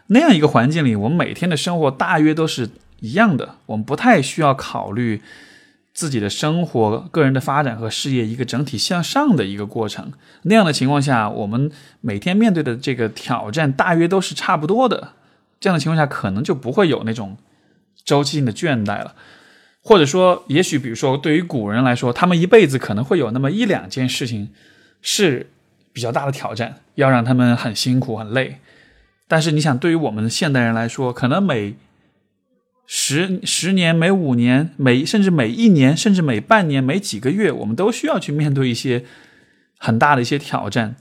那样一个环境里，我们每天的生活大约都是一样的。我们不太需要考虑自己的生活、个人的发展和事业一个整体向上的一个过程。那样的情况下，我们每天面对的这个挑战大约都是差不多的。这样的情况下，可能就不会有那种周期性的倦怠了。或者说，也许比如说，对于古人来说，他们一辈子可能会有那么一两件事情是比较大的挑战，要让他们很辛苦、很累。但是你想，对于我们现代人来说，可能每十十年、每五年、每甚至每一年、甚至每半年、每几个月，我们都需要去面对一些很大的一些挑战。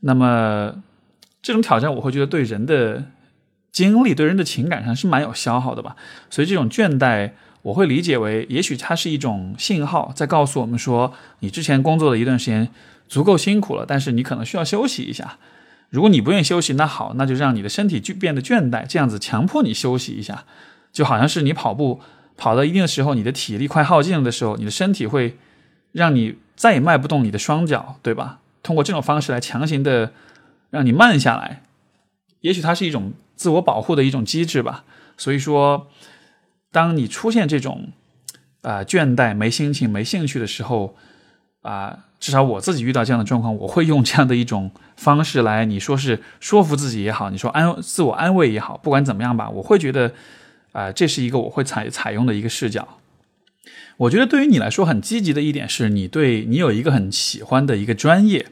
那么这种挑战，我会觉得对人的精力、对人的情感上是蛮有消耗的吧。所以这种倦怠。我会理解为，也许它是一种信号，在告诉我们说，你之前工作的一段时间足够辛苦了，但是你可能需要休息一下。如果你不愿意休息，那好，那就让你的身体就变得倦怠，这样子强迫你休息一下，就好像是你跑步跑到一定的时候，你的体力快耗尽了的时候，你的身体会让你再也迈不动你的双脚，对吧？通过这种方式来强行的让你慢下来，也许它是一种自我保护的一种机制吧。所以说。当你出现这种啊倦怠、没心情、没兴趣的时候，啊，至少我自己遇到这样的状况，我会用这样的一种方式来，你说是说服自己也好，你说安自我安慰也好，不管怎么样吧，我会觉得啊，这是一个我会采采用的一个视角。我觉得对于你来说很积极的一点是，你对你有一个很喜欢的一个专业，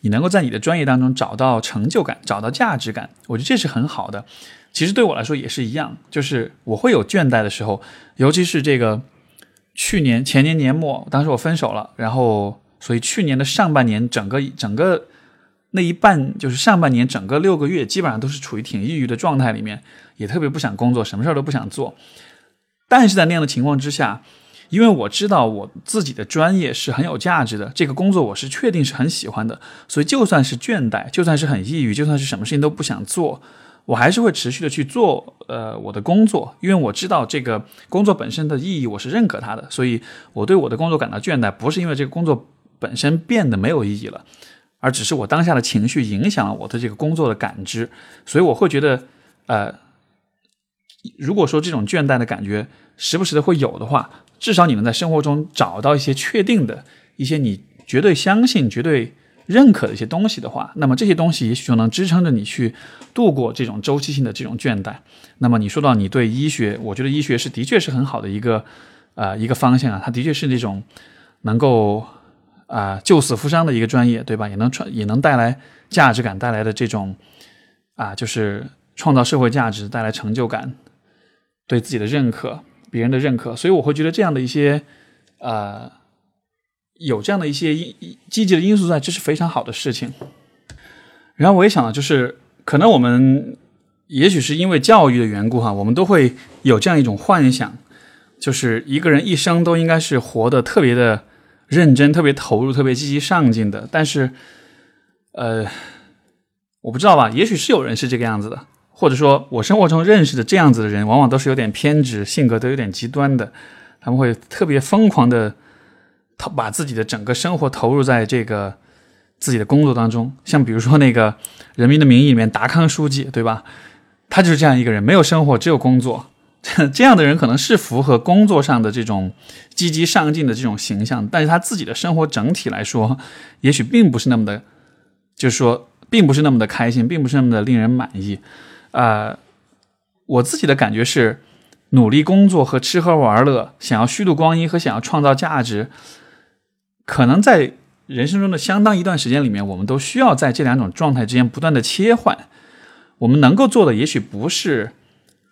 你能够在你的专业当中找到成就感、找到价值感，我觉得这是很好的。其实对我来说也是一样，就是我会有倦怠的时候，尤其是这个去年前年年末，当时我分手了，然后所以去年的上半年，整个整个那一半就是上半年整个六个月，基本上都是处于挺抑郁的状态里面，也特别不想工作，什么事儿都不想做。但是在那样的情况之下，因为我知道我自己的专业是很有价值的，这个工作我是确定是很喜欢的，所以就算是倦怠，就算是很抑郁，就算是什么事情都不想做。我还是会持续的去做，呃，我的工作，因为我知道这个工作本身的意义，我是认可它的，所以我对我的工作感到倦怠，不是因为这个工作本身变得没有意义了，而只是我当下的情绪影响了我的这个工作的感知，所以我会觉得，呃，如果说这种倦怠的感觉时不时的会有的话，至少你能在生活中找到一些确定的一些你绝对相信、绝对。认可的一些东西的话，那么这些东西也许就能支撑着你去度过这种周期性的这种倦怠。那么你说到你对医学，我觉得医学是的确是很好的一个呃一个方向啊，它的确是那种能够啊救死扶伤的一个专业，对吧？也能创也能带来价值感，带来的这种啊就是创造社会价值，带来成就感，对自己的认可，别人的认可。所以我会觉得这样的一些呃。有这样的一些积极的因素在，这是非常好的事情。然后我也想到，就是可能我们也许是因为教育的缘故哈，我们都会有这样一种幻想，就是一个人一生都应该是活得特别的认真、特别投入、特别积极上进的。但是，呃，我不知道吧，也许是有人是这个样子的，或者说我生活中认识的这样子的人，往往都是有点偏执，性格都有点极端的，他们会特别疯狂的。他把自己的整个生活投入在这个自己的工作当中，像比如说那个《人民的名义》里面达康书记，对吧？他就是这样一个人，没有生活，只有工作。这样的人可能是符合工作上的这种积极上进的这种形象，但是他自己的生活整体来说，也许并不是那么的，就是说，并不是那么的开心，并不是那么的令人满意。啊，我自己的感觉是，努力工作和吃喝玩乐，想要虚度光阴和想要创造价值。可能在人生中的相当一段时间里面，我们都需要在这两种状态之间不断的切换。我们能够做的也许不是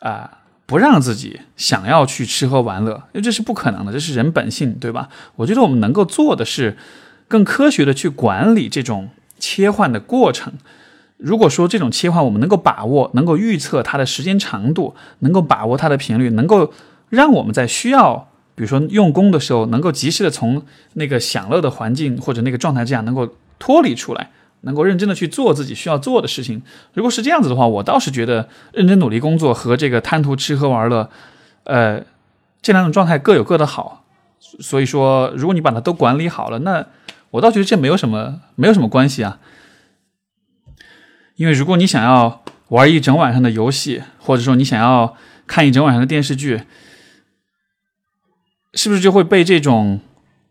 啊，不让自己想要去吃喝玩乐，因为这是不可能的，这是人本性，对吧？我觉得我们能够做的是更科学的去管理这种切换的过程。如果说这种切换我们能够把握，能够预测它的时间长度，能够把握它的频率，能够让我们在需要，比如说用功的时候，能够及时的从那个享乐的环境或者那个状态之下能够脱离出来。能够认真的去做自己需要做的事情。如果是这样子的话，我倒是觉得认真努力工作和这个贪图吃喝玩乐，呃，这两种状态各有各的好。所以说，如果你把它都管理好了，那我倒觉得这没有什么没有什么关系啊。因为如果你想要玩一整晚上的游戏，或者说你想要看一整晚上的电视剧，是不是就会被这种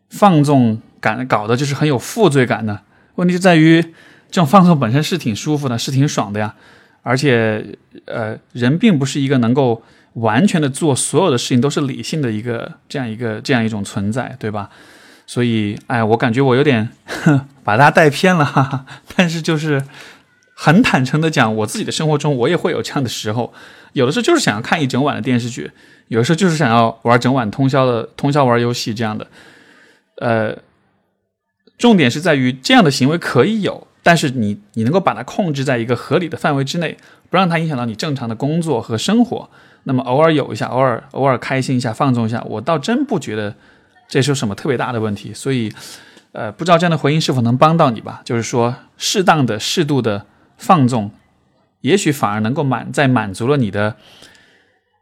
放纵感搞得就是很有负罪感呢？问题就在于，这种放纵本身是挺舒服的，是挺爽的呀。而且，呃，人并不是一个能够完全的做所有的事情都是理性的一个这样一个这样一种存在，对吧？所以，哎，我感觉我有点 把大家带偏了，哈哈。但是就是很坦诚的讲，我自己的生活中我也会有这样的时候，有的时候就是想要看一整晚的电视剧，有的时候就是想要玩整晚通宵的通宵玩游戏这样的，呃。重点是在于这样的行为可以有，但是你你能够把它控制在一个合理的范围之内，不让它影响到你正常的工作和生活。那么偶尔有一下，偶尔偶尔开心一下，放纵一下，我倒真不觉得这是什么特别大的问题。所以，呃，不知道这样的回应是否能帮到你吧？就是说，适当的、适度的放纵，也许反而能够满在满足了你的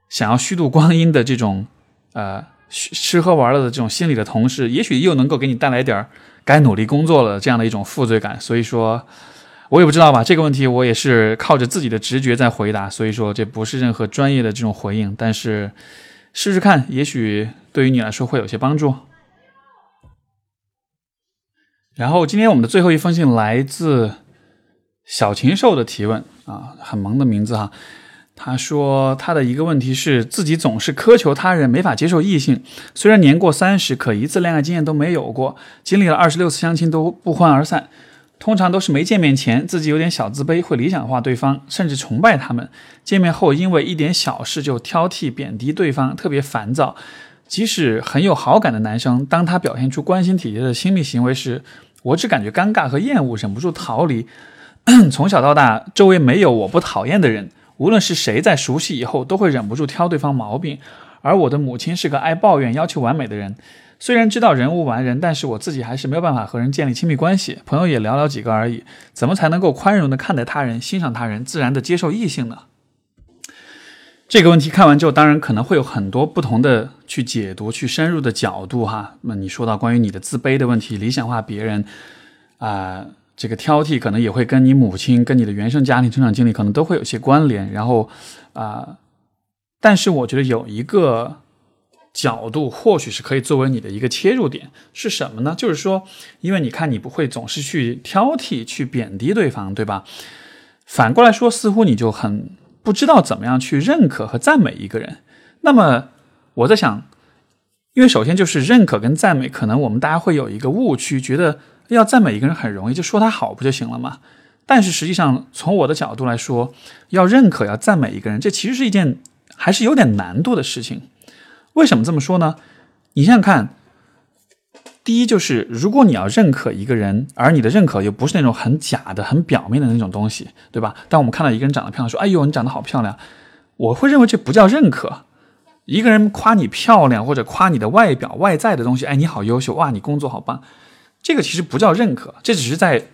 想要虚度光阴的这种呃吃喝玩乐的这种心理的同时，也许又能够给你带来点儿。该努力工作了，这样的一种负罪感，所以说，我也不知道吧。这个问题我也是靠着自己的直觉在回答，所以说这不是任何专业的这种回应，但是试试看，也许对于你来说会有些帮助。然后今天我们的最后一封信来自小禽兽的提问啊，很萌的名字哈。他说他的一个问题是自己总是苛求他人，没法接受异性。虽然年过三十，可一次恋爱经验都没有过，经历了二十六次相亲都不欢而散。通常都是没见面前自己有点小自卑，会理想化对方，甚至崇拜他们。见面后因为一点小事就挑剔贬低对方，特别烦躁。即使很有好感的男生，当他表现出关心体贴的亲密行为时，我只感觉尴尬和厌恶，忍不住逃离。从小到大，周围没有我不讨厌的人。无论是谁在熟悉以后，都会忍不住挑对方毛病。而我的母亲是个爱抱怨、要求完美的人。虽然知道人无完人，但是我自己还是没有办法和人建立亲密关系，朋友也寥寥几个而已。怎么才能够宽容的看待他人、欣赏他人、自然的接受异性呢？这个问题看完之后，当然可能会有很多不同的去解读、去深入的角度哈。那你说到关于你的自卑的问题、理想化别人啊。这个挑剔可能也会跟你母亲、跟你的原生家庭成长经历可能都会有些关联。然后，啊，但是我觉得有一个角度或许是可以作为你的一个切入点，是什么呢？就是说，因为你看你不会总是去挑剔、去贬低对方，对吧？反过来说，似乎你就很不知道怎么样去认可和赞美一个人。那么我在想，因为首先就是认可跟赞美，可能我们大家会有一个误区，觉得。要赞美一个人很容易，就说他好不就行了吗？但是实际上，从我的角度来说，要认可、要赞美一个人，这其实是一件还是有点难度的事情。为什么这么说呢？你想想看，第一就是，如果你要认可一个人，而你的认可又不是那种很假的、很表面的那种东西，对吧？当我们看到一个人长得漂亮，说：“哎呦，你长得好漂亮。”我会认为这不叫认可。一个人夸你漂亮，或者夸你的外表、外在的东西，哎，你好优秀，哇，你工作好棒。这个其实不叫认可，这只是在，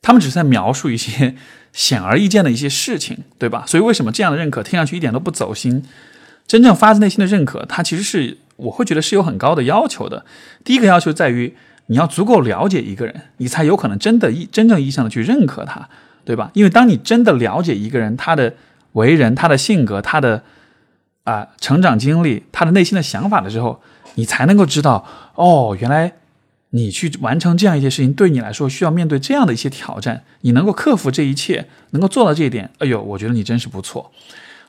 他们只是在描述一些 显而易见的一些事情，对吧？所以为什么这样的认可听上去一点都不走心？真正发自内心的认可，它其实是我会觉得是有很高的要求的。第一个要求在于你要足够了解一个人，你才有可能真的意真正意义上的去认可他，对吧？因为当你真的了解一个人，他的为人、他的性格、他的啊成长经历、他的内心的想法的时候，你才能够知道哦，原来。你去完成这样一些事情，对你来说需要面对这样的一些挑战，你能够克服这一切，能够做到这一点，哎呦，我觉得你真是不错。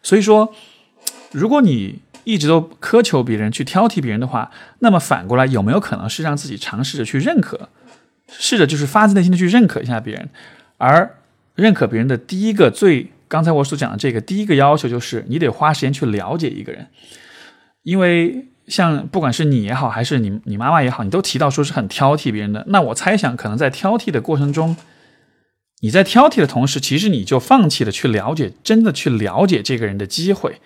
所以说，如果你一直都苛求别人、去挑剔别人的话，那么反过来有没有可能是让自己尝试着去认可试着就是发自内心的去认可一下别人。而认可别人的第一个最刚才我所讲的这个第一个要求就是你得花时间去了解一个人，因为像不管是你也好，还是你你妈妈也好，你都提到说是很挑剔别人的。那我猜想，可能在挑剔的过程中，你在挑剔的同时，其实你就放弃了去了解，真的去了解这个人的机会，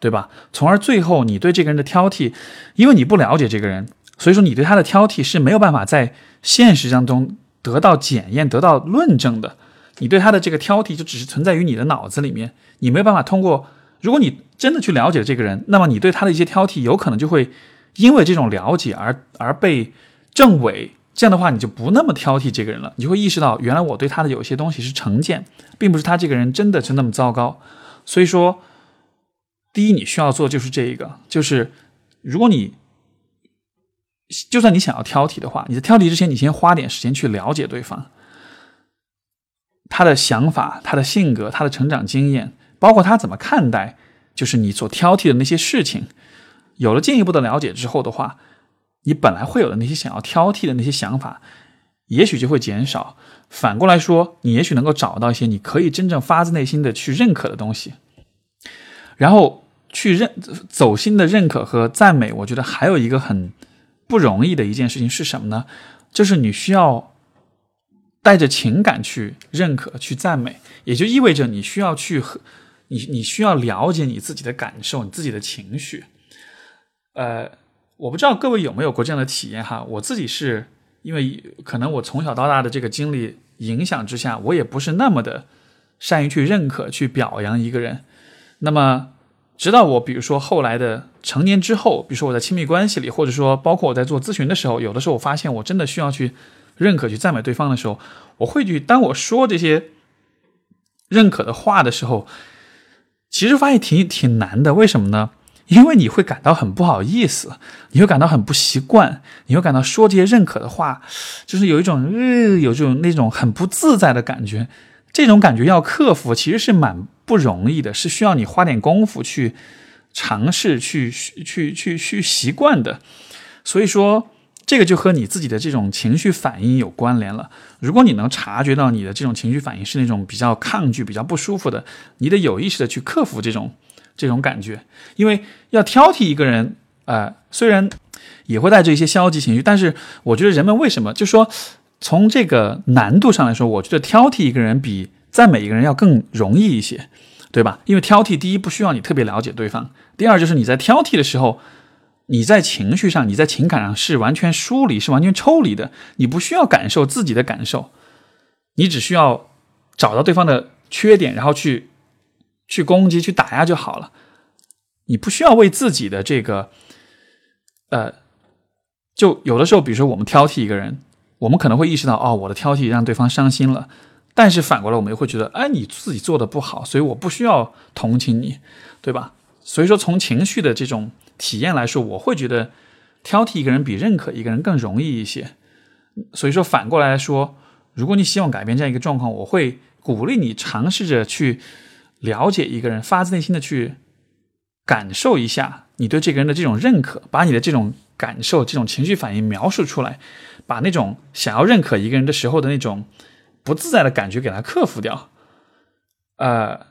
对吧？从而最后你对这个人的挑剔，因为你不了解这个人，所以说你对他的挑剔是没有办法在现实当中得到检验、得到论证的。你对他的这个挑剔就只是存在于你的脑子里面，你没有办法通过。如果你真的去了解这个人，那么你对他的一些挑剔有可能就会因为这种了解而而被证伪。这样的话，你就不那么挑剔这个人了。你就会意识到，原来我对他的有些东西是成见，并不是他这个人真的是那么糟糕。所以说，第一你需要做就是这一个，就是如果你就算你想要挑剔的话，你在挑剔之前，你先花点时间去了解对方。他的想法、他的性格、他的成长经验，包括他怎么看待，就是你所挑剔的那些事情，有了进一步的了解之后的话，你本来会有的那些想要挑剔的那些想法，也许就会减少。反过来说，你也许能够找到一些你可以真正发自内心的去认可的东西，然后去认走心的认可和赞美。我觉得还有一个很不容易的一件事情是什么呢？就是你需要。带着情感去认可、去赞美，也就意味着你需要去和你，你需要了解你自己的感受、你自己的情绪。呃，我不知道各位有没有过这样的体验哈？我自己是因为可能我从小到大的这个经历影响之下，我也不是那么的善于去认可、去表扬一个人。那么，直到我比如说后来的成年之后，比如说我在亲密关系里，或者说包括我在做咨询的时候，有的时候我发现我真的需要去。认可去赞美对方的时候，我会去。当我说这些认可的话的时候，其实发现挺挺难的。为什么呢？因为你会感到很不好意思，你会感到很不习惯，你会感到说这些认可的话，就是有一种呃，有这种那种很不自在的感觉。这种感觉要克服，其实是蛮不容易的，是需要你花点功夫去尝试、去去去去习惯的。所以说。这个就和你自己的这种情绪反应有关联了。如果你能察觉到你的这种情绪反应是那种比较抗拒、比较不舒服的，你得有意识的去克服这种这种感觉。因为要挑剔一个人，呃，虽然也会带着一些消极情绪，但是我觉得人们为什么就说从这个难度上来说，我觉得挑剔一个人比赞美一个人要更容易一些，对吧？因为挑剔第一不需要你特别了解对方，第二就是你在挑剔的时候。你在情绪上，你在情感上是完全疏离，是完全抽离的。你不需要感受自己的感受，你只需要找到对方的缺点，然后去去攻击、去打压就好了。你不需要为自己的这个，呃，就有的时候，比如说我们挑剔一个人，我们可能会意识到，哦，我的挑剔让对方伤心了。但是反过来，我们又会觉得，哎，你自己做的不好，所以我不需要同情你，对吧？所以说，从情绪的这种。体验来说，我会觉得挑剔一个人比认可一个人更容易一些。所以说，反过来说，如果你希望改变这样一个状况，我会鼓励你尝试着去了解一个人，发自内心的去感受一下你对这个人的这种认可，把你的这种感受、这种情绪反应描述出来，把那种想要认可一个人的时候的那种不自在的感觉给他克服掉。呃，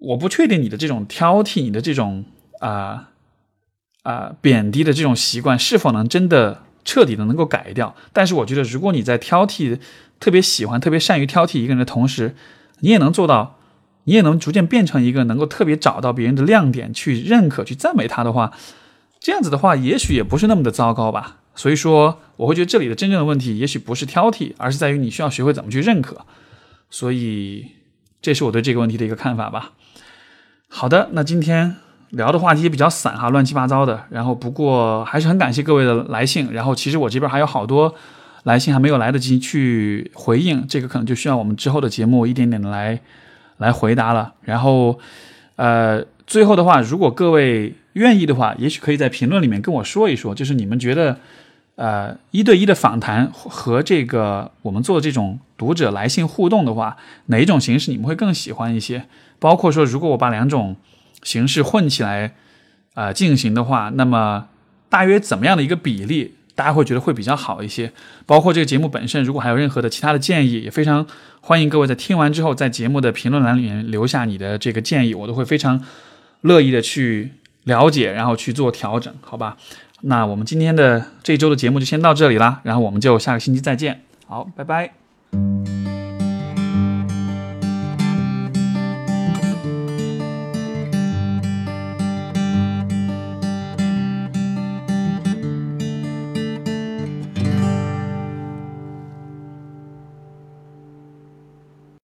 我不确定你的这种挑剔，你的这种啊。啊，贬低的这种习惯是否能真的彻底的能够改掉？但是我觉得，如果你在挑剔，特别喜欢、特别善于挑剔一个人的同时，你也能做到，你也能逐渐变成一个能够特别找到别人的亮点，去认可、去赞美他的话，这样子的话，也许也不是那么的糟糕吧。所以说，我会觉得这里的真正的问题，也许不是挑剔，而是在于你需要学会怎么去认可。所以，这是我对这个问题的一个看法吧。好的，那今天。聊的话题也比较散哈，乱七八糟的。然后不过还是很感谢各位的来信。然后其实我这边还有好多来信还没有来得及去回应，这个可能就需要我们之后的节目一点点的来来回答了。然后呃，最后的话，如果各位愿意的话，也许可以在评论里面跟我说一说，就是你们觉得呃一对一的访谈和这个我们做这种读者来信互动的话，哪一种形式你们会更喜欢一些？包括说，如果我把两种形式混起来，啊，进行的话，那么大约怎么样的一个比例大家会觉得会比较好一些。包括这个节目本身，如果还有任何的其他的建议，也非常欢迎各位在听完之后，在节目的评论栏里面留下你的这个建议，我都会非常乐意的去了解，然后去做调整，好吧？那我们今天的这一周的节目就先到这里啦，然后我们就下个星期再见，好，拜拜。